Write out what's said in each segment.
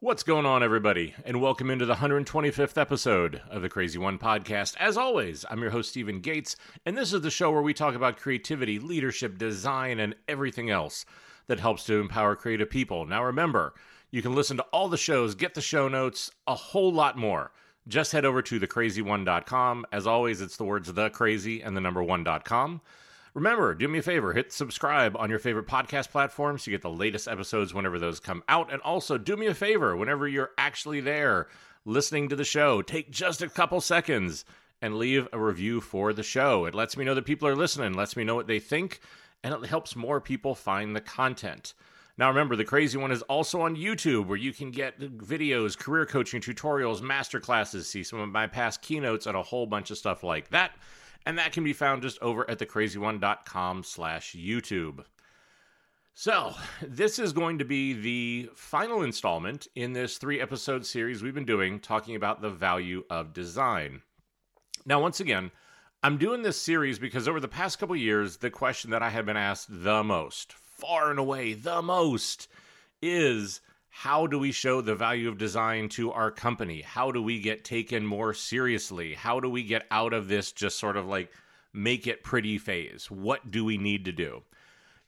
What's going on, everybody? And welcome into the 125th episode of the Crazy One podcast. As always, I'm your host, Stephen Gates, and this is the show where we talk about creativity, leadership, design, and everything else that helps to empower creative people. Now, remember, you can listen to all the shows, get the show notes, a whole lot more. Just head over to thecrazy1.com. As always, it's the words the crazy and the number one.com. Remember, do me a favor, hit subscribe on your favorite podcast platform so you get the latest episodes whenever those come out. And also, do me a favor, whenever you're actually there listening to the show, take just a couple seconds and leave a review for the show. It lets me know that people are listening, lets me know what they think, and it helps more people find the content. Now, remember, the crazy one is also on YouTube, where you can get videos, career coaching tutorials, masterclasses, see some of my past keynotes, and a whole bunch of stuff like that and that can be found just over at thecrazy1.com slash YouTube. So, this is going to be the final installment in this three episode series we've been doing talking about the value of design. Now, once again, I'm doing this series because over the past couple years, the question that I have been asked the most, far and away the most, is how do we show the value of design to our company? How do we get taken more seriously? How do we get out of this just sort of like make it pretty phase? What do we need to do?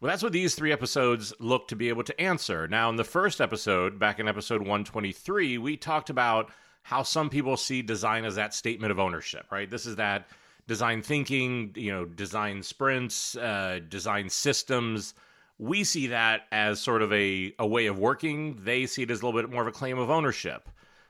Well, that's what these three episodes look to be able to answer. Now, in the first episode, back in episode 123, we talked about how some people see design as that statement of ownership, right? This is that design thinking, you know, design sprints, uh, design systems we see that as sort of a, a way of working. They see it as a little bit more of a claim of ownership.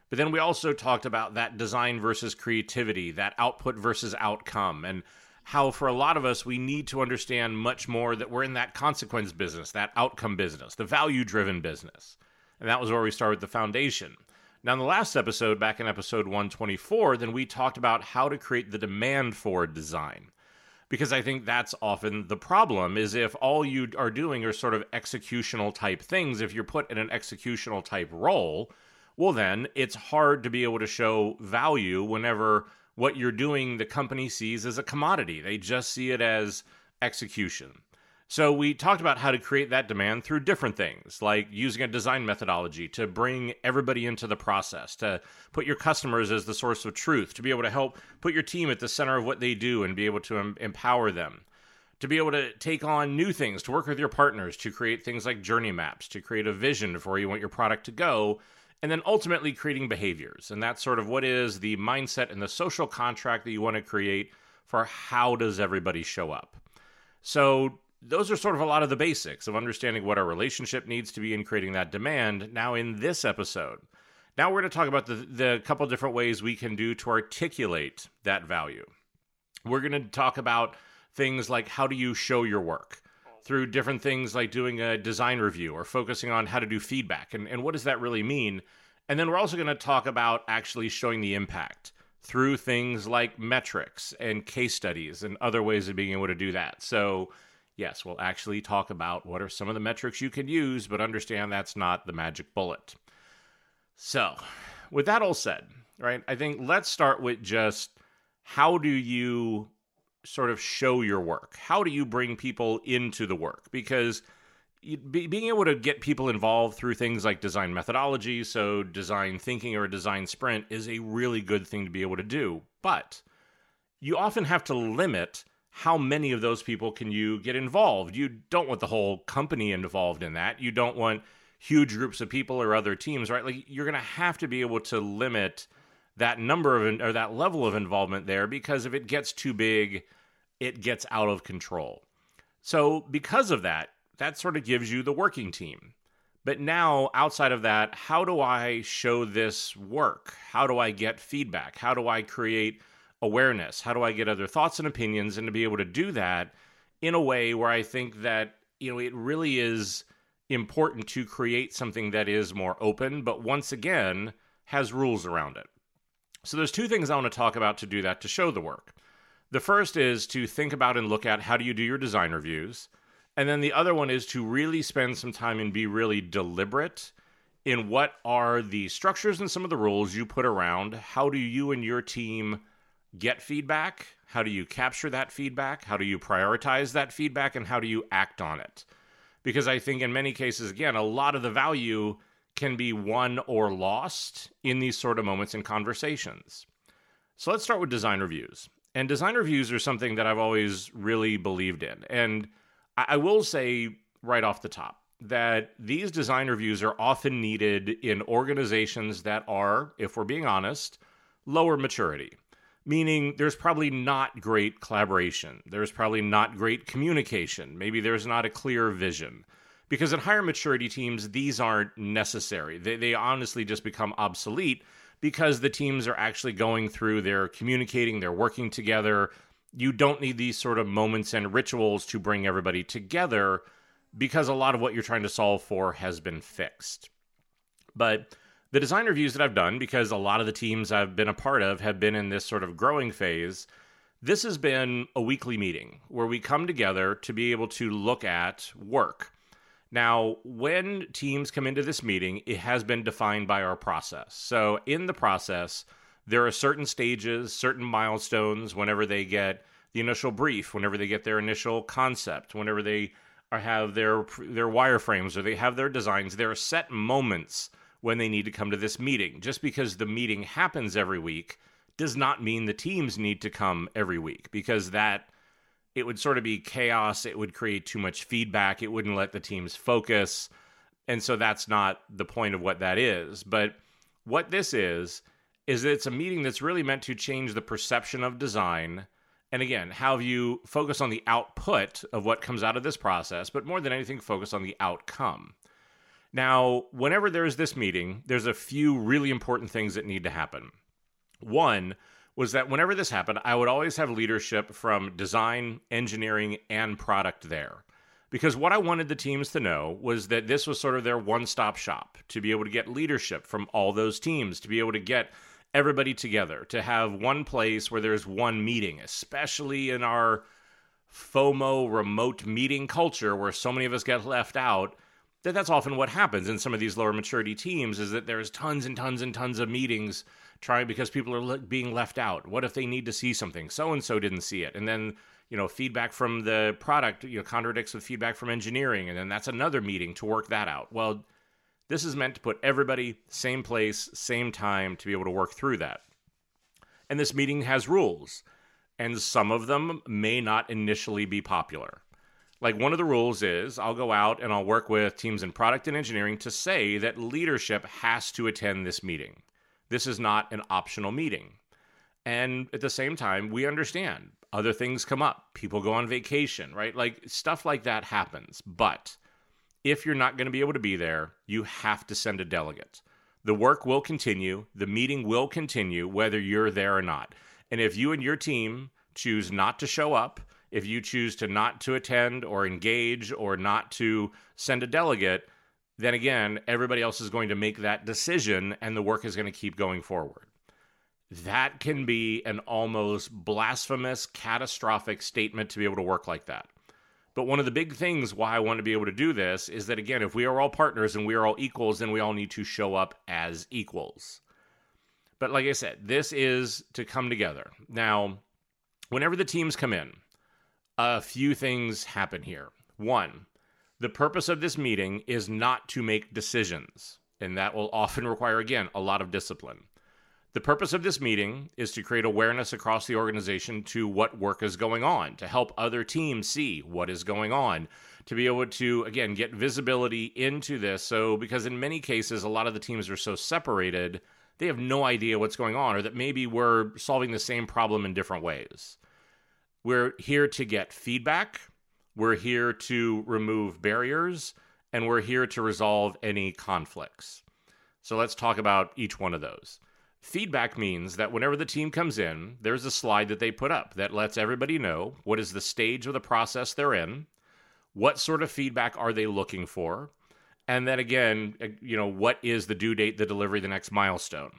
But then we also talked about that design versus creativity, that output versus outcome, and how for a lot of us, we need to understand much more that we're in that consequence business, that outcome business, the value driven business. And that was where we started the foundation. Now, in the last episode, back in episode 124, then we talked about how to create the demand for design because I think that's often the problem is if all you are doing are sort of executional type things, if you're put in an executional type role, well, then it's hard to be able to show value whenever what you're doing the company sees as a commodity. They just see it as execution. So we talked about how to create that demand through different things, like using a design methodology to bring everybody into the process, to put your customers as the source of truth, to be able to help put your team at the center of what they do and be able to em- empower them. To be able to take on new things, to work with your partners, to create things like journey maps, to create a vision for where you want your product to go, and then ultimately creating behaviors. And that's sort of what is the mindset and the social contract that you want to create for how does everybody show up. So those are sort of a lot of the basics of understanding what our relationship needs to be in creating that demand. Now, in this episode, now we're going to talk about the, the couple different ways we can do to articulate that value. We're going to talk about things like how do you show your work through different things like doing a design review or focusing on how to do feedback and, and what does that really mean. And then we're also going to talk about actually showing the impact through things like metrics and case studies and other ways of being able to do that. So, yes, we'll actually talk about what are some of the metrics you can use, but understand that's not the magic bullet. So, with that all said, right, I think let's start with just how do you sort of show your work? How do you bring people into the work? Because being able to get people involved through things like design methodology, so design thinking or a design sprint, is a really good thing to be able to do. But you often have to limit how many of those people can you get involved? You don't want the whole company involved in that. You don't want huge groups of people or other teams, right? Like you're going to have to be able to limit that number of or that level of involvement there because if it gets too big, it gets out of control. So, because of that, that sort of gives you the working team. But now, outside of that, how do I show this work? How do I get feedback? How do I create awareness? How do I get other thoughts and opinions? And to be able to do that in a way where I think that, you know, it really is important to create something that is more open, but once again, has rules around it. So there's two things I want to talk about to do that to show the work. The first is to think about and look at how do you do your design reviews? And then the other one is to really spend some time and be really deliberate in what are the structures and some of the rules you put around how do you and your team get feedback? How do you capture that feedback? How do you prioritize that feedback? And how do you act on it? Because I think in many cases, again, a lot of the value can be won or lost in these sort of moments and conversations. So let's start with design reviews. And design reviews are something that I've always really believed in. And I will say right off the top that these design reviews are often needed in organizations that are, if we're being honest, lower maturity. Meaning there's probably not great collaboration. There's probably not great communication. Maybe there's not a clear vision. Because in higher maturity teams, these aren't necessary. They, they honestly just become obsolete because the teams are actually going through, they're communicating, they're working together. You don't need these sort of moments and rituals to bring everybody together because a lot of what you're trying to solve for has been fixed. But the design reviews that I've done, because a lot of the teams I've been a part of have been in this sort of growing phase, this has been a weekly meeting where we come together to be able to look at work. Now, when teams come into this meeting, it has been defined by our process. So, in the process, there are certain stages, certain milestones whenever they get the initial brief, whenever they get their initial concept, whenever they have their their wireframes or they have their designs. There are set moments when they need to come to this meeting. Just because the meeting happens every week does not mean the teams need to come every week because that it would sort of be chaos. It would create too much feedback. It wouldn't let the teams focus. And so that's not the point of what that is. But what this is, is that it's a meeting that's really meant to change the perception of design. And again, how you focus on the output of what comes out of this process, but more than anything, focus on the outcome. Now, whenever there's this meeting, there's a few really important things that need to happen. One, was that whenever this happened, I would always have leadership from design, engineering, and product there. Because what I wanted the teams to know was that this was sort of their one stop shop to be able to get leadership from all those teams, to be able to get everybody together, to have one place where there's one meeting, especially in our FOMO remote meeting culture where so many of us get left out. That that's often what happens in some of these lower maturity teams is that there's tons and tons and tons of meetings trying because people are le- being left out. What if they need to see something? So and so didn't see it, and then you know feedback from the product you know contradicts with feedback from engineering, and then that's another meeting to work that out. Well, this is meant to put everybody same place, same time to be able to work through that. And this meeting has rules, and some of them may not initially be popular. Like one of the rules is I'll go out and I'll work with teams in product and engineering to say that leadership has to attend this meeting. This is not an optional meeting. And at the same time, we understand other things come up. People go on vacation, right? Like stuff like that happens. But if you're not going to be able to be there, you have to send a delegate. The work will continue, the meeting will continue, whether you're there or not. And if you and your team choose not to show up, if you choose to not to attend or engage or not to send a delegate, then again, everybody else is going to make that decision and the work is going to keep going forward. That can be an almost blasphemous, catastrophic statement to be able to work like that. But one of the big things why I want to be able to do this is that, again, if we are all partners and we are all equals, then we all need to show up as equals. But like I said, this is to come together. Now, whenever the teams come in, a few things happen here. One, the purpose of this meeting is not to make decisions, and that will often require, again, a lot of discipline. The purpose of this meeting is to create awareness across the organization to what work is going on, to help other teams see what is going on, to be able to, again, get visibility into this. So, because in many cases, a lot of the teams are so separated, they have no idea what's going on, or that maybe we're solving the same problem in different ways. We're here to get feedback we're here to remove barriers and we're here to resolve any conflicts. So let's talk about each one of those. Feedback means that whenever the team comes in, there's a slide that they put up that lets everybody know what is the stage of the process they're in, what sort of feedback are they looking for, and then again, you know, what is the due date, the delivery, the next milestone.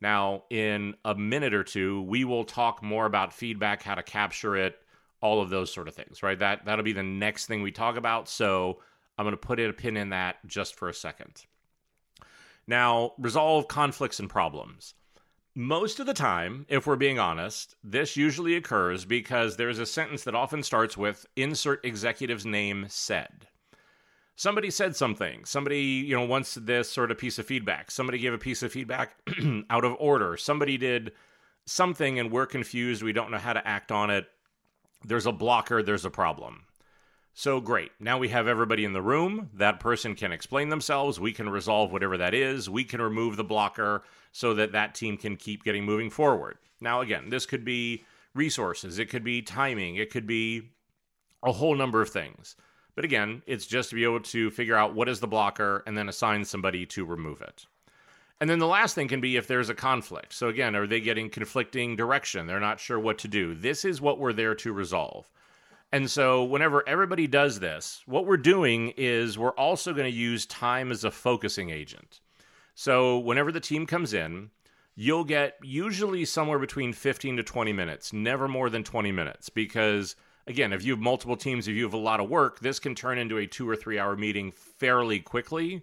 Now, in a minute or two, we will talk more about feedback, how to capture it, all of those sort of things, right? That that'll be the next thing we talk about. So I'm going to put a pin in that just for a second. Now, resolve conflicts and problems. Most of the time, if we're being honest, this usually occurs because there's a sentence that often starts with insert executive's name said. Somebody said something. Somebody, you know, wants this sort of piece of feedback. Somebody gave a piece of feedback out of order. Somebody did something and we're confused. We don't know how to act on it. There's a blocker, there's a problem. So great. Now we have everybody in the room. That person can explain themselves. We can resolve whatever that is. We can remove the blocker so that that team can keep getting moving forward. Now, again, this could be resources, it could be timing, it could be a whole number of things. But again, it's just to be able to figure out what is the blocker and then assign somebody to remove it. And then the last thing can be if there's a conflict. So again, are they getting conflicting direction? They're not sure what to do. This is what we're there to resolve. And so whenever everybody does this, what we're doing is we're also going to use time as a focusing agent. So whenever the team comes in, you'll get usually somewhere between 15 to 20 minutes, never more than 20 minutes because again, if you have multiple teams, if you have a lot of work, this can turn into a two or three hour meeting fairly quickly.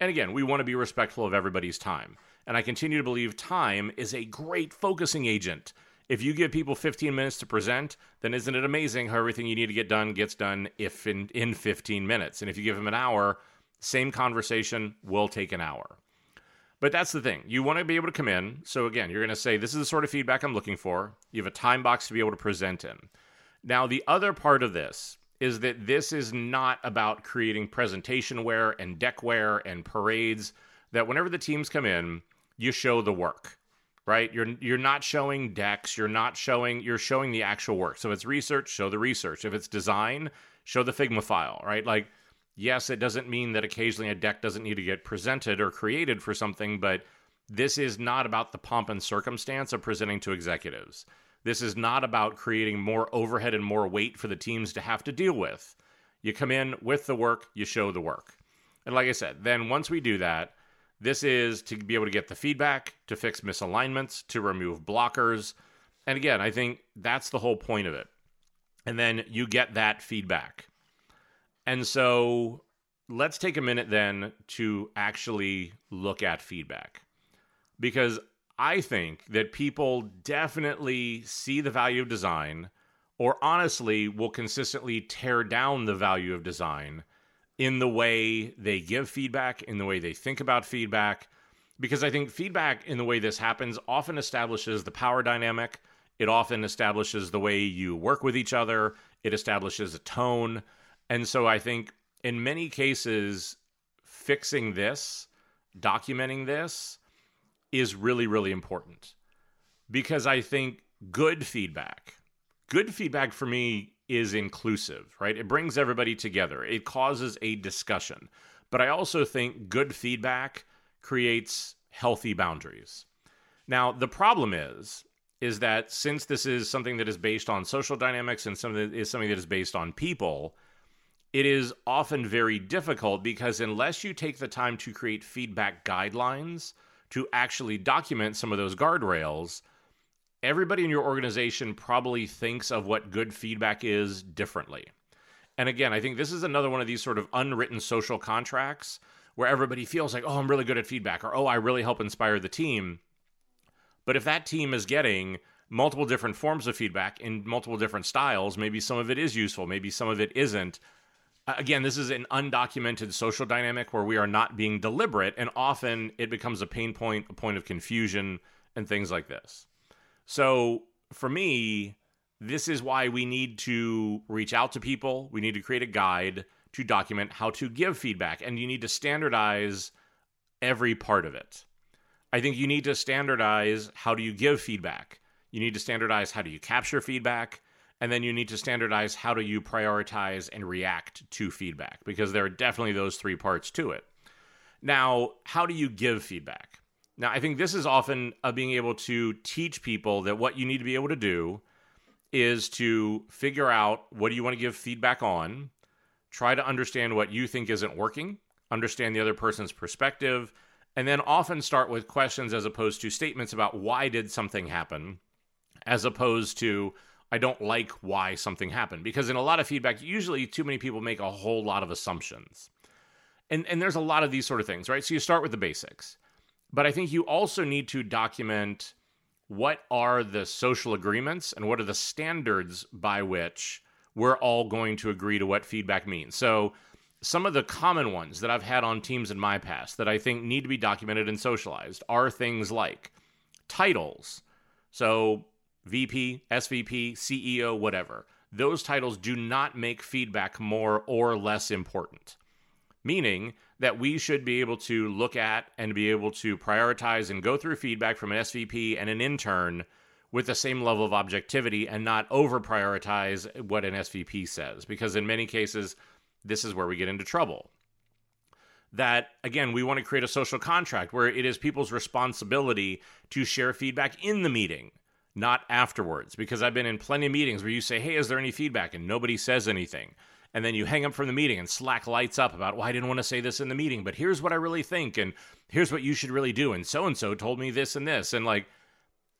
And again, we want to be respectful of everybody's time. And I continue to believe time is a great focusing agent. If you give people 15 minutes to present, then isn't it amazing how everything you need to get done gets done if in, in 15 minutes? And if you give them an hour, same conversation will take an hour. But that's the thing. You want to be able to come in. So again, you're going to say, This is the sort of feedback I'm looking for. You have a time box to be able to present in. Now, the other part of this is that this is not about creating presentationware and deckware and parades. That whenever the teams come in, you show the work, right? You're you're not showing decks. You're not showing. You're showing the actual work. So if it's research, show the research. If it's design, show the Figma file, right? Like, yes, it doesn't mean that occasionally a deck doesn't need to get presented or created for something, but this is not about the pomp and circumstance of presenting to executives. This is not about creating more overhead and more weight for the teams to have to deal with. You come in with the work, you show the work. And like I said, then once we do that, this is to be able to get the feedback, to fix misalignments, to remove blockers. And again, I think that's the whole point of it. And then you get that feedback. And so let's take a minute then to actually look at feedback. Because I think that people definitely see the value of design, or honestly will consistently tear down the value of design in the way they give feedback, in the way they think about feedback. Because I think feedback, in the way this happens, often establishes the power dynamic. It often establishes the way you work with each other. It establishes a tone. And so I think in many cases, fixing this, documenting this, is really, really important because I think good feedback, good feedback for me is inclusive, right? It brings everybody together, it causes a discussion. But I also think good feedback creates healthy boundaries. Now, the problem is, is that since this is something that is based on social dynamics and something that is something that is based on people, it is often very difficult because unless you take the time to create feedback guidelines to actually document some of those guardrails, everybody in your organization probably thinks of what good feedback is differently. And again, I think this is another one of these sort of unwritten social contracts where everybody feels like, oh, I'm really good at feedback, or oh, I really help inspire the team. But if that team is getting multiple different forms of feedback in multiple different styles, maybe some of it is useful, maybe some of it isn't, Uh, again, this is an undocumented social dynamic where we are not being deliberate, and often it becomes a pain point, a point of confusion, and things like this. So for me, this is why we need to reach out to people. We need to create a guide to document how to give feedback, and you need to standardize every part of it. I think you need to standardize how do you give feedback. You need to standardize how do you capture feedback and then you need to standardize how do you prioritize and react to feedback because there are definitely those three parts to it. Now how do you give feedback? Now i think this is often uh, being able to teach people that what you need to be able to do is to figure out what do you want to give feedback on try to understand what you think isn't working understand the other person's perspective and then often start with questions as opposed to statements about why did something happen as opposed to I don't like why something happened because in a lot of feedback, usually too many people make a whole lot of assumptions. And and there's a lot of these sort of things, right? So you start with the basics. But I think you also need to document what are the social agreements and what are the standards by which we're all going to agree to what feedback means. So some of the common ones that I've had on teams in my past that I think need to be documented and socialized are things like titles. So, VP, SVP, CEO, whatever. Those titles do not make feedback more or less important. Meaning that we should be able to look at and be able to prioritize and go through feedback from an SVP and an intern with the same level of objectivity and not over prioritize what an SVP says. Because in many cases, this is where we get into trouble. That, again, we want to create a social contract where it is people's responsibility to share feedback in the meeting, not afterwards. Because I've been in plenty of meetings where you say, hey, is there any feedback? And nobody says anything. And then you hang up from the meeting and Slack lights up about, well, I didn't want to say this in the meeting, but here's what I really think. And here's what you should really do. And so and so told me this and this. And like,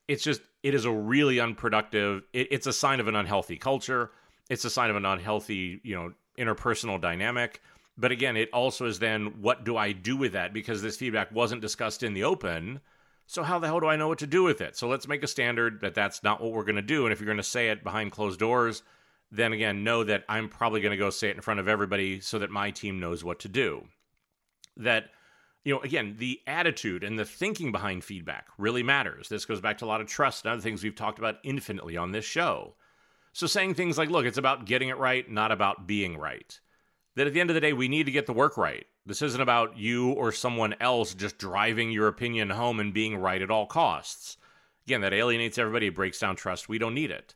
it's just, it is a really unproductive, it, it's a sign of an unhealthy culture. It's a sign of an unhealthy, you know, interpersonal dynamic. But again, it also is then what do I do with that? Because this feedback wasn't discussed in the open. So how the hell do I know what to do with it? So let's make a standard that that's not what we're going to do. And if you're going to say it behind closed doors, then again, know that I'm probably going to go say it in front of everybody so that my team knows what to do. That, you know, again, the attitude and the thinking behind feedback really matters. This goes back to a lot of trust and other things we've talked about infinitely on this show. So saying things like, look, it's about getting it right, not about being right. That at the end of the day, we need to get the work right. This isn't about you or someone else just driving your opinion home and being right at all costs. Again, that alienates everybody, breaks down trust. We don't need it.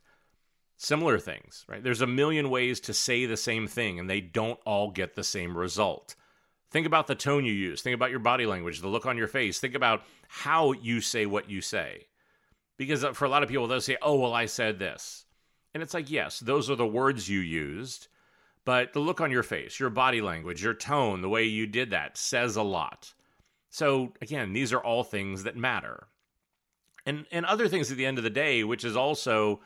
Similar things, right? There's a million ways to say the same thing, and they don't all get the same result. Think about the tone you use. Think about your body language, the look on your face. Think about how you say what you say. Because uh, for a lot of people, they'll say, oh, well, I said this. And it's like, yes, those are the words you used, but the look on your face, your body language, your tone, the way you did that says a lot. So again, these are all things that matter. And and other things at the end of the day, which is also,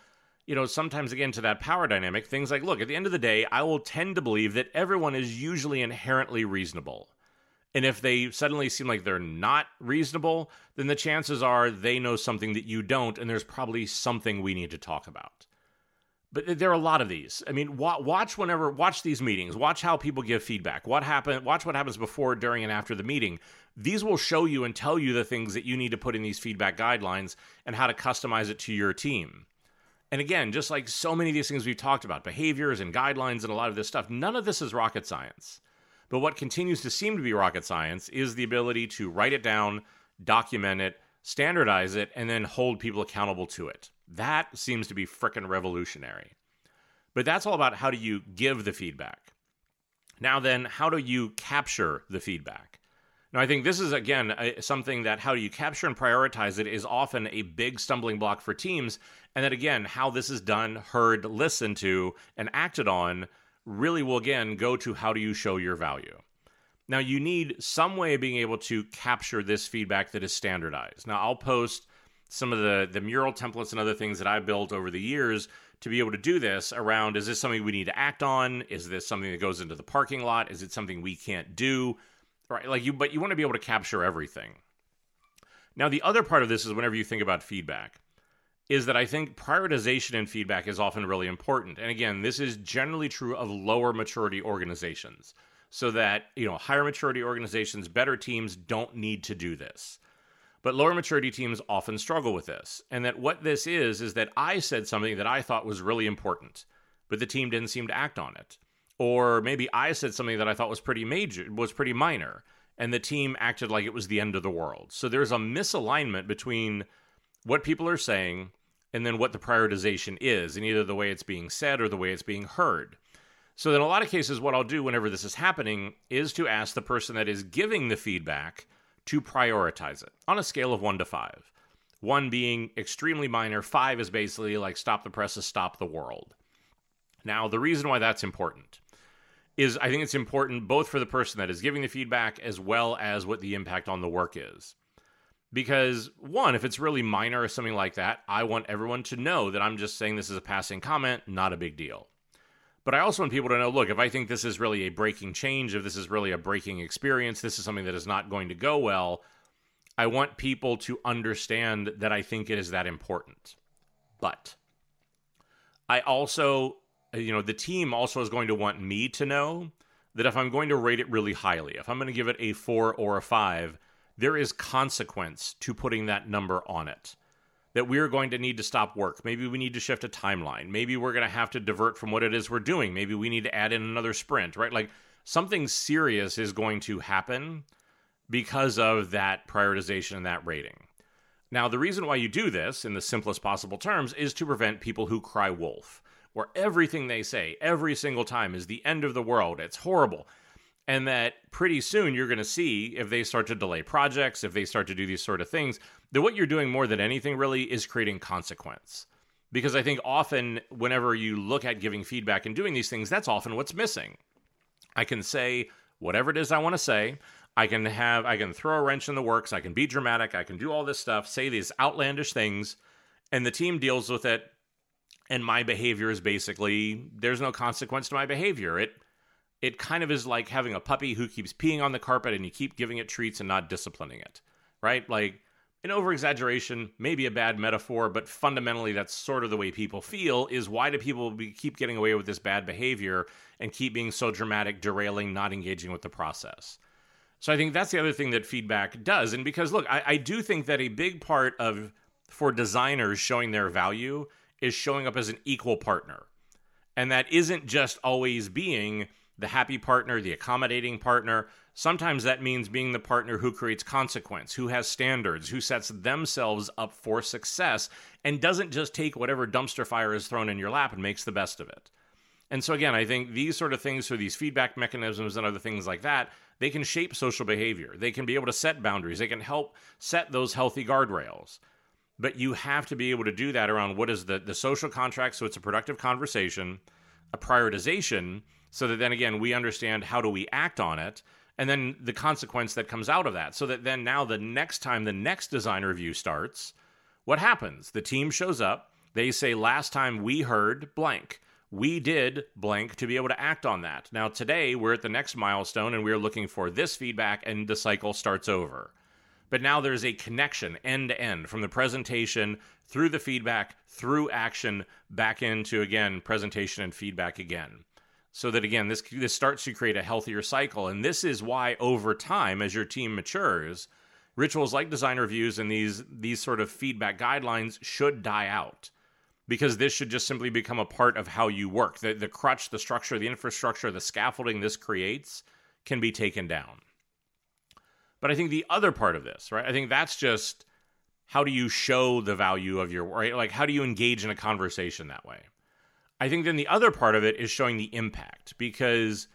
you know, sometimes again to that power dynamic, things like look, at the end of the day, I will tend to believe that everyone is usually inherently reasonable. And if they suddenly seem like they're not reasonable, then the chances are they know something that you don't, and there's probably something we need to talk about but there are a lot of these. I mean, watch whenever watch these meetings. Watch how people give feedback. What happen? Watch what happens before, during, and after the meeting. These will show you and tell you the things that you need to put in these feedback guidelines and how to customize it to your team. And again, just like so many of these things we've talked about, behaviors and guidelines and a lot of this stuff, none of this is rocket science. But what continues to seem to be rocket science is the ability to write it down, document it, standardize it, and then hold people accountable to it. That seems to be frickin' revolutionary. But that's all about how do you give the feedback. Now, then, how do you capture the feedback? Now, I think this is, again, something that how do you capture and prioritize it is often a big stumbling block for teams. And that, again, how this is done, heard, listened to, and acted on really will, again, go to how do you show your value. Now, you need some way of being able to capture this feedback that is standardized. Now, I'll post some of the the Mural templates and other things that I've built over the years to be able to do this around is this something we need to act on? Is this something that goes into the parking lot? Is it something we can't do? Right, like you but you want to be able to capture everything. Now the other part of this is whenever you think about feedback is that I think prioritization and feedback is often really important. And again, this is generally true of lower maturity organizations. So that, you know, higher maturity organizations, better teams don't need to do this. But lower maturity teams often struggle with this. And that what this is, is that I said something that I thought was really important, but the team didn't seem to act on it. Or maybe I said something that I thought was pretty major, was pretty minor, and the team acted like it was the end of the world. So there's a misalignment between what people are saying and then what the prioritization is, and either the way it's being said or the way it's being heard. So, in a lot of cases, what I'll do whenever this is happening is to ask the person that is giving the feedback to prioritize it on a scale of one to five. One being extremely minor, five is basically like stop the presses, stop the world. Now, the reason why that's important is I think it's important both for the person that is giving the feedback as well as what the impact on the work is. Because, one, if it's really minor or something like that, I want everyone to know that I'm just saying this is a passing comment, not a big deal. But I also want people to know look, if I think this is really a breaking change, if this is really a breaking experience, this is something that is not going to go well, I want people to understand that I think it is that important. But I also, you know, the team also is going to want me to know that if I'm going to rate it really highly, if I'm going to give it a four or a five, there is consequence to putting that number on it. That we're going to need to stop work. Maybe we need to shift a timeline. Maybe we're going to have to divert from what it is we're doing. Maybe we need to add in another sprint, right? Like something serious is going to happen because of that prioritization and that rating. Now, the reason why you do this in the simplest possible terms is to prevent people who cry wolf, where everything they say every single time is the end of the world. It's horrible. And that pretty soon you're going to see if they start to delay projects, if they start to do these sort of things, that what you're doing more than anything really is creating consequence. Because I think often, whenever you look at giving feedback and doing these things, that's often what's missing. I can say whatever it is I want to say. I can have I can throw a wrench in the works, I can be dramatic, I can do all this stuff, say these outlandish things, and the team deals with it. And my behavior is basically there's no consequence to my behavior. It it kind of is like having a puppy who keeps peeing on the carpet and you keep giving it treats and not disciplining it. Right? Like an over exaggeration, maybe a bad metaphor, but fundamentally that's sort of the way people feel is why do people be, keep getting away with this bad behavior and keep being so dramatic, derailing, not engaging with the process? So I think that's the other thing that feedback does. And because look, I, I do think that a big part of for designers showing their value is showing up as an equal partner. And that isn't just always being the happy partner, the accommodating partner. Sometimes that means being the partner who creates consequence, who has standards, who sets themselves up for success, and doesn't just take whatever dumpster fire is thrown in your lap and makes the best of it. And so, again, I think these sort of things, so these feedback mechanisms and other things like that, they can shape social behavior. They can be able to set boundaries. They can help set those healthy guardrails. But you have to be able to do that around what is the, the social contract, so it's a productive conversation, a prioritization, so that then again we understand how do we act on it, and then the consequence that comes out of that. So that then now the next time the next design review starts, what happens? The team shows up, they say, last time we heard blank we did blank to be able to act on that. Now, today we're at the next milestone and we're looking for this feedback, and the cycle starts over. But now there's a connection end to end from the presentation through the feedback, through action, back into again presentation and feedback again. So that again, this this starts to create a healthier cycle, and this is why over time, as your team matures, rituals like design reviews and these these sort of feedback guidelines should die out because this should just simply become a part of how you work. The, the crutch, the structure, the infrastructure, the scaffolding this creates can be taken down. But I think the other part of this, right? I think that's just how do you show the value of your right? Like how do you engage in a conversation that way? I think then the other part of it is showing the impact because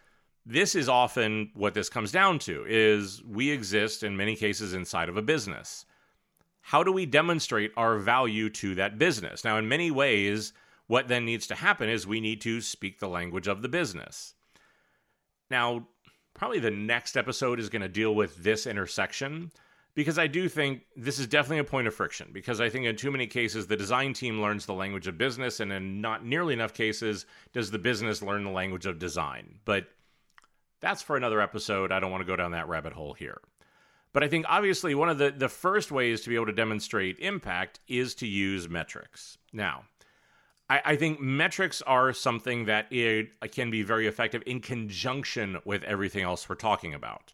this is often what this comes down to is we exist in many cases inside of a business how do we demonstrate our value to that business? Now, in many ways, what then needs to happen is we need to speak the language of the business. Now, probably the next episode is going to deal with this intersection because I do think this is definitely a point of friction. Because I think in too many cases, the design team learns the language of business, and in not nearly enough cases, does the business learn the language of design. But that's for another episode. I don't want to go down that rabbit hole here. But I think obviously one of the, the first ways to be able to demonstrate impact is to use metrics. Now, I, I think metrics are something that it, can be very effective in conjunction with everything else we're talking about.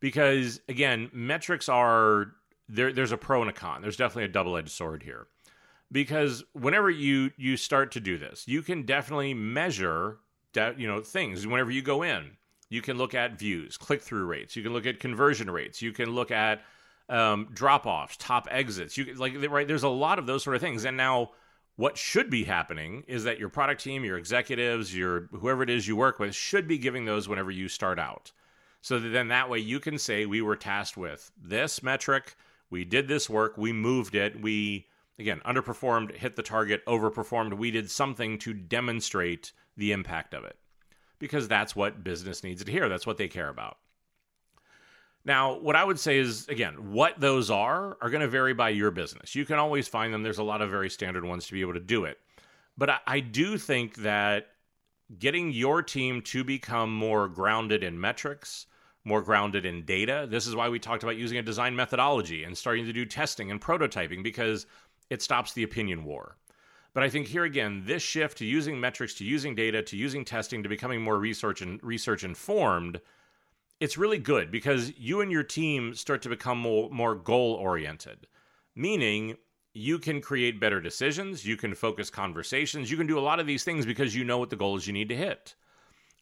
Because again, metrics are there, there's a pro and a con. There's definitely a double-edged sword here. Because whenever you you start to do this, you can definitely measure that you know things whenever you go in you can look at views, click through rates. You can look at conversion rates. You can look at um, drop offs, top exits. You like right. There's a lot of those sort of things. And now, what should be happening is that your product team, your executives, your whoever it is you work with, should be giving those whenever you start out. So that then that way you can say we were tasked with this metric. We did this work. We moved it. We again underperformed, hit the target, overperformed. We did something to demonstrate the impact of it because that's what business needs to hear. That's what they care about. Now, what I would say is, again, what those are are going to vary by your business. You can always find them. There's a lot of very standard ones to be able to do it. But I, I do think that getting your team to become more grounded in metrics, more grounded in data, this is why we talked about using a design methodology and starting to do testing and prototyping because it stops the opinion war. But I think here again, this shift to using metrics, to using data, to using testing, to becoming more research and research informed, it's really good because you and your team start to become more, more goal oriented, meaning you can create better decisions, you can focus conversations, you can do a lot of these things because you know what the goals you need to hit.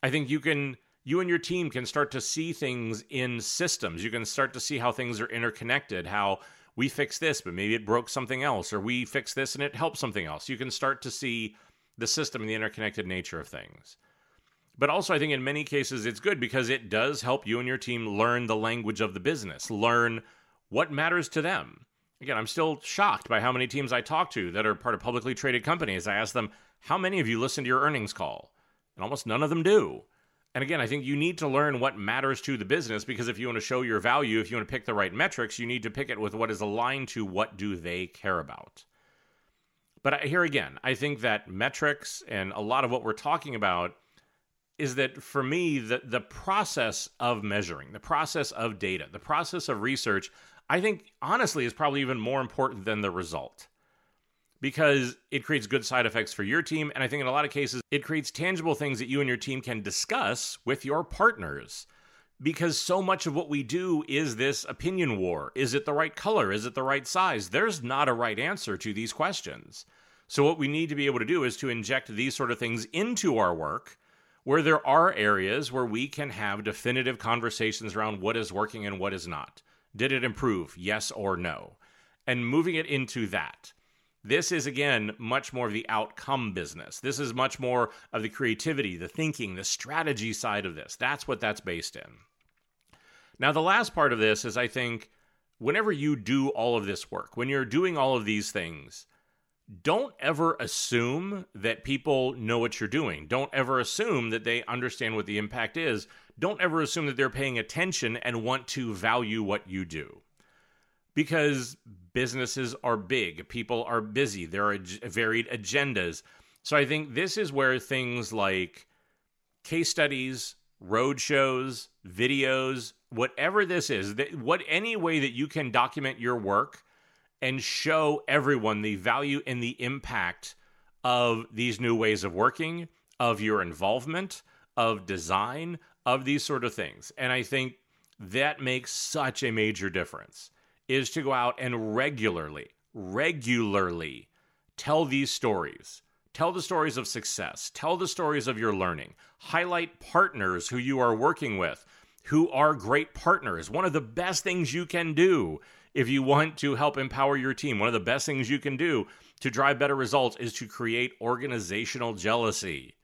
I think you can you and your team can start to see things in systems. You can start to see how things are interconnected, how we fix this, but maybe it broke something else, or we fix this and it helped something else. You can start to see the system and the interconnected nature of things. But also, I think in many cases it's good because it does help you and your team learn the language of the business, learn what matters to them. Again, I'm still shocked by how many teams I talk to that are part of publicly traded companies. I ask them, How many of you listen to your earnings call? And almost none of them do. And again, I think you need to learn what matters to the business because if you want to show your value, if you want to pick the right metrics, you need to pick it with what is aligned to what do they care about. But here again, I think that metrics and a lot of what we're talking about is that for me, the, the process of measuring, the process of data, the process of research, I think honestly is probably even more important than the result because it creates good side effects for your team. And I think in a lot of cases, it creates tangible things that you and your team can discuss with your partners. Because so much of what we do is this opinion war. Is it the right color? Is it the right size? There's not a right answer to these questions. So, what we need to be able to do is to inject these sort of things into our work where there are areas where we can have definitive conversations around what is working and what is not. Did it improve? Yes or no? And moving it into that. This is, again, much more of the outcome business. This is much more of the creativity, the thinking, the strategy side of this. That's what that's based in. Now, the last part of this is I think whenever you do all of this work, when you're doing all of these things, don't ever assume that people know what you're doing. Don't ever assume that they understand what the impact is. Don't ever assume that they're paying attention and want to value what you do because businesses are big, people are busy, there are varied agendas. So I think this is where things like case studies, road shows, videos, whatever this is, what any way that you can document your work and show everyone the value and the impact of these new ways of working, of your involvement, of design, of these sort of things. And I think that makes such a major difference is to go out and regularly, regularly tell these stories. Tell the stories of success. Tell the stories of your learning. Highlight partners who you are working with who are great partners. One of the best things you can do if you want to help empower your team, one of the best things you can do to drive better results is to create organizational jealousy.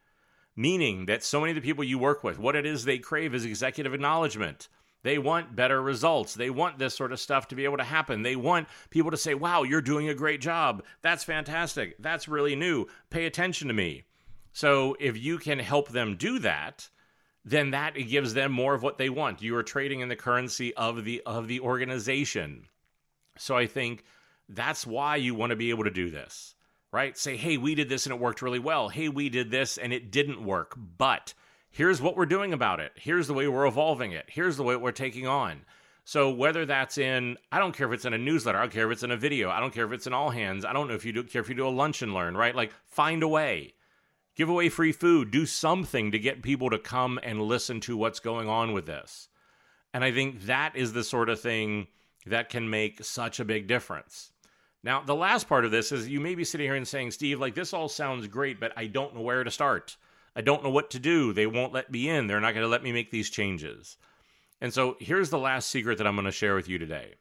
Meaning that so many of the people you work with, what it is they crave is executive acknowledgement. They want better results. They want this sort of stuff to be able to happen. They want people to say, wow, you're doing a great job. That's fantastic. That's really new. Pay attention to me. So if you can help them do that, then that gives them more of what they want. You are trading in the currency of the of the organization. So I think that's why you want to be able to do this. Right? Say, "Hey, we did this and it worked really well. Hey, we did this and it didn't work, but here's what we're doing about it. Here's the way we're evolving it. Here's the way we're taking on. So whether that's in, I don't care if it's in a newsletter, I don't care if it's in a video, I don't care if it's in all hands, I don't know if you do care if you do a lunch and learn, right? Like find a way. Give away free food, do something to get people to come and listen to what's going on with this. And I think that is the sort of thing that can make such a big difference. Now, the last part of this is you may be sitting here and saying, Steve, like this all sounds great, but I don't know where to start. I don't know what to do. They won't let me in. They're not going to let me make these changes. And so here's the last secret that I'm going to share with you today.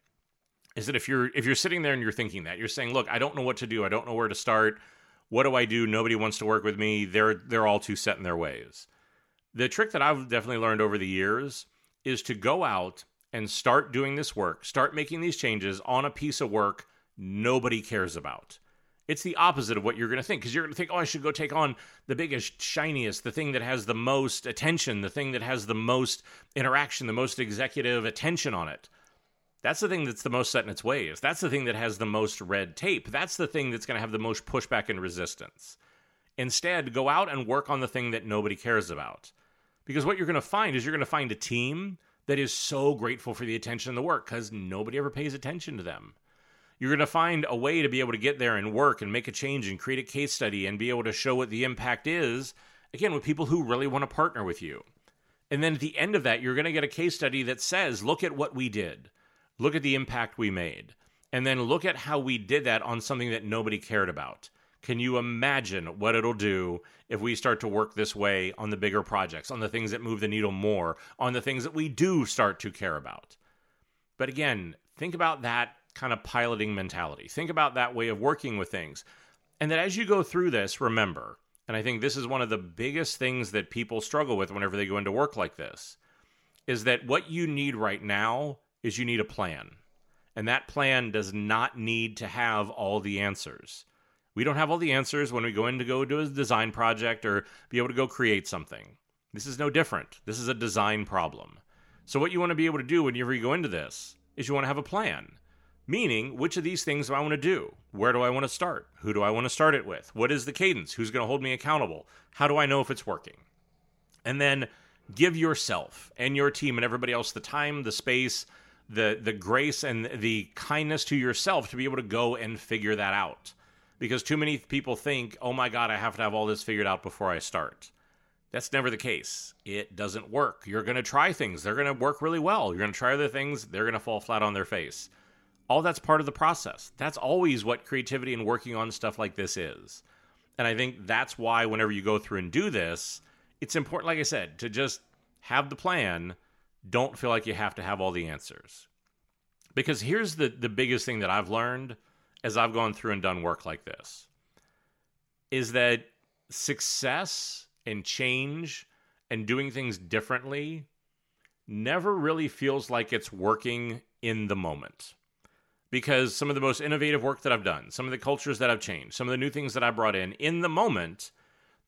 Is that if you're if you're sitting there and you're thinking that, you're saying, "Look, I don't know what to do. I don't know where to start. What do I do? Nobody wants to work with me. They're they're all too set in their ways." The trick that I've definitely learned over the years is to go out and start doing this work, start making these changes on a piece of work nobody cares about. It's the opposite of what you're going to think because you're going to think, oh, I should go take on the biggest, shiniest, the thing that has the most attention, the thing that has the most interaction, the most executive attention on it. That's the thing that's the most set in its ways. That's the thing that has the most red tape. That's the thing that's going to have the most pushback and resistance. Instead, go out and work on the thing that nobody cares about. Because what you're going to find is you're going to find a team that is so grateful for the attention and the work because nobody ever pays attention to them You're going to find a way to be able to get there and work and make a change and create a case study and be able to show what the impact is, again, with people who really want to partner with you. And then at the end of that, you're going to get a case study that says, look at what we did, look at the impact we made, and then look at how we did that on something that nobody cared about. Can you imagine what it'll do if we start to work this way on the bigger projects, on the things that move the needle more, on the things that we do start to care about? But again, think about that kind of piloting mentality. Think about that way of working with things. And that as you go through this, remember, and I think this is one of the biggest things that people struggle with whenever they go into work like this, is that what you need right now is you need a plan. And that plan does not need to have all the answers. We don't have all the answers when we go in to go do a design project or be able to go create something. This is no different. This is a design problem. So, what you want to be able to do whenever you go into this is you want to have a plan. Meaning, which of these things do I want to do? Where do I want to start? Who do I want to start it with? What is the cadence? Who's going to hold me accountable? How do I know if it's working? And then give yourself and your team and everybody else the time, the space, the the grace and the kindness to yourself to be able to go and figure that out because too many people think, oh my God, I have to have all this figured out before I start. That's never the case. It doesn't work. You're going to try things, they're going to work really well. You're going to try other things, they're going to fall flat on their face. All that's part of the process. That's always what creativity and working on stuff like this is. And I think that's why, whenever you go through and do this, it's important, like I said, to just have the plan. Don't feel like you have to have all the answers. Because here's the, the biggest thing that I've learned as I've gone through and done work like this is that success and change and doing things differently never really feels like it's working in the moment. Because some of the most innovative work that I've done, some of the cultures that I've changed, some of the new things that I brought in, in the moment,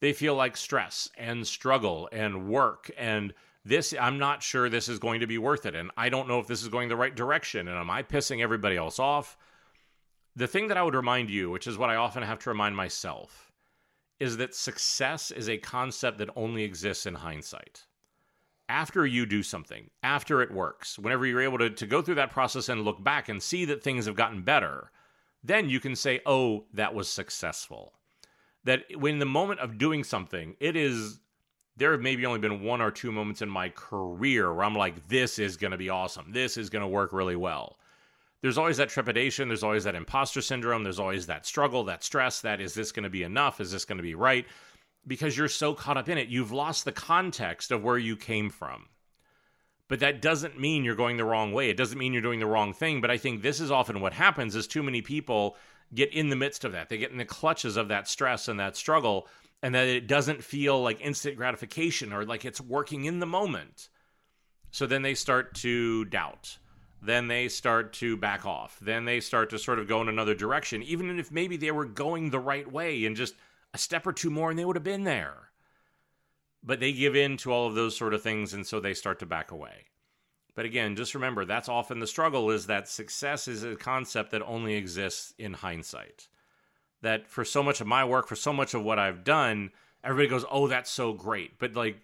they feel like stress and struggle and work and this I'm not sure this is going to be worth it and I don't know if this is going the right direction and am I pissing everybody else off? The thing that I would remind you, which is what I often have to remind myself, is that success is a concept that only exists in hindsight. After you do something, after it works, whenever you're able to, to go through that process and look back and see that things have gotten better, then you can say, oh, that was successful. That when the moment of doing something, it is, there have maybe only been one or two moments in my career where I'm like, this is going to be awesome. This is going to work really well there's always that trepidation, there's always that imposter syndrome, there's always that struggle, that stress, that is this going to be enough? Is this going to be right? Because you're so caught up in it, you've lost the context of where you came from. But that doesn't mean you're going the wrong way. It doesn't mean you're doing the wrong thing, but I think this is often what happens is too many people get in the midst of that. They get in the clutches of that stress and that struggle and that it doesn't feel like instant gratification or like it's working in the moment. So then they start to doubt then they start to back off. Then they start to sort of go in another direction, even if maybe they were going the right way and just a step or two more and they would have been there. But they give in to all of those sort of things and so they start to back away. But again, just remember that's often the struggle is that success is a concept that only exists in hindsight. That for so much of my work, for so much of what I've done, everybody goes, "Oh, that's so great." But like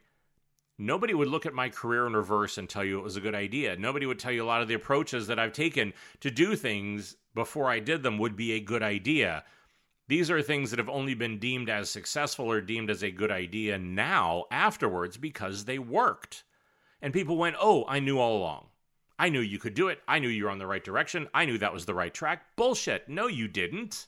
nobody would look at my career in reverse and tell you it was a good idea. Nobody would tell you a lot of the approaches that I've taken to do things before I did them would be a good idea. These are things that have only been deemed as successful or deemed as a good idea now, afterwards, because they worked. And people went, Oh, I knew all along. I knew you could do it. I knew you were on the right direction. I knew that was the right track. Bullshit. No, you didn't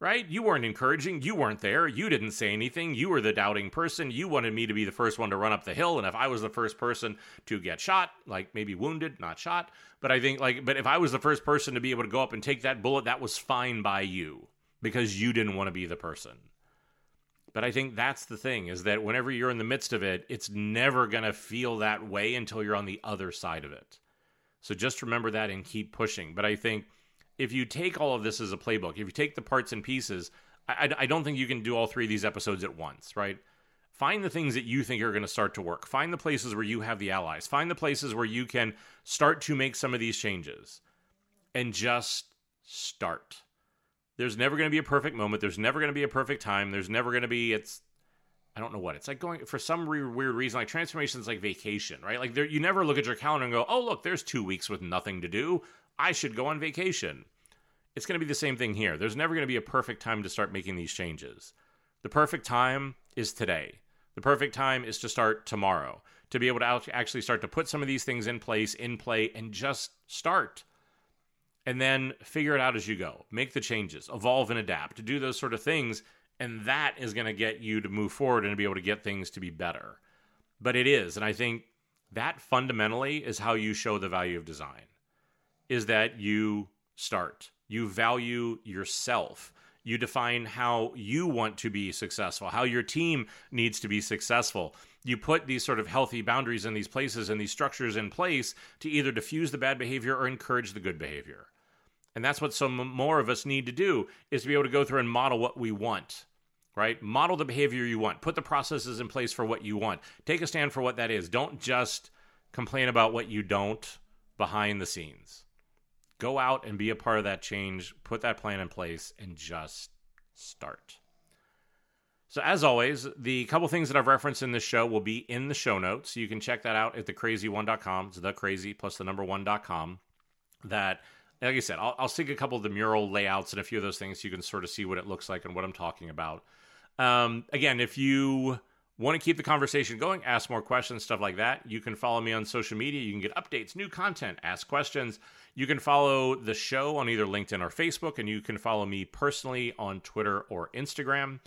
right? You weren't encouraging. You weren't there. You didn't say anything. You were the doubting person. You wanted me to be the first one to run up the hill. And if I was the first person to get shot, like maybe wounded, not shot, but I think like, but if I was the first person to be able to go up and take that bullet, that was fine by you because you didn't want to be the person. But I think that's the thing is that whenever you're in the midst of it, it's never going to feel that way until you're on the other side of it. So just remember that and keep pushing. But I think if you take all of this as a playbook, if you take the parts and pieces, I, I don't think you can do all three of these episodes at once, right? Find the things that you think are going to start to work. Find the places where you have the allies. Find the places where you can start to make some of these changes and just start. There's never going to be a perfect moment. There's never going to be a perfect time. There's never going to be, it's, I don't know what. It's like going, for some weird, weird reason, like transformation is like vacation, right? Like there, you never look at your calendar and go, oh, look, there's two weeks with nothing to do. I should go on vacation. It's going to be the same thing here. There's never going to be a perfect time to start making these changes. The perfect time is today. The perfect time is to start tomorrow, to be able to actually start to put some of these things in place, in play, and just start. And then figure it out as you go. Make the changes, evolve and adapt, do those sort of things. And that is going to get you to move forward and to be able to get things to be better. But it is. And I think that fundamentally is how you show the value of design is that you start you value yourself you define how you want to be successful how your team needs to be successful you put these sort of healthy boundaries in these places and these structures in place to either diffuse the bad behavior or encourage the good behavior and that's what some more of us need to do is to be able to go through and model what we want right model the behavior you want put the processes in place for what you want take a stand for what that is don't just complain about what you don't behind the scenes. Go out and be a part of that change, put that plan in place, and just start. So, as always, the couple things that I've referenced in this show will be in the show notes. You can check that out at thecrazy1.com. It's the crazy plus the number one.com. That, like I said, I'll, I'll stick a couple of the mural layouts and a few of those things so you can sort of see what it looks like and what I'm talking about. Um, again, if you Want to keep the conversation going, ask more questions, stuff like that. You can follow me on social media. You can get updates, new content, ask questions. You can follow the show on either LinkedIn or Facebook, and you can follow me personally on Twitter or Instagram.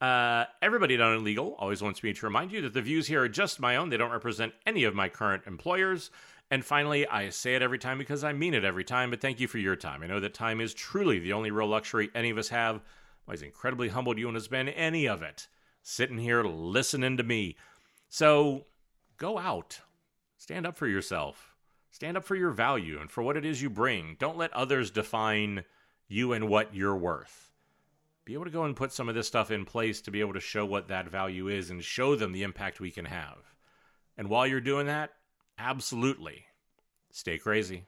Uh, everybody at Unlegal always wants me to remind you that the views here are just my own. They don't represent any of my current employers. And finally, I say it every time because I mean it every time, but thank you for your time. I know that time is truly the only real luxury any of us have. I was incredibly humbled you and has been any of it sitting here listening to me. So go out, stand up for yourself, stand up for your value and for what it is you bring. Don't let others define you and what you're worth. Be able to go and put some of this stuff in place to be able to show what that value is and show them the impact we can have. And while you're doing that, absolutely stay crazy.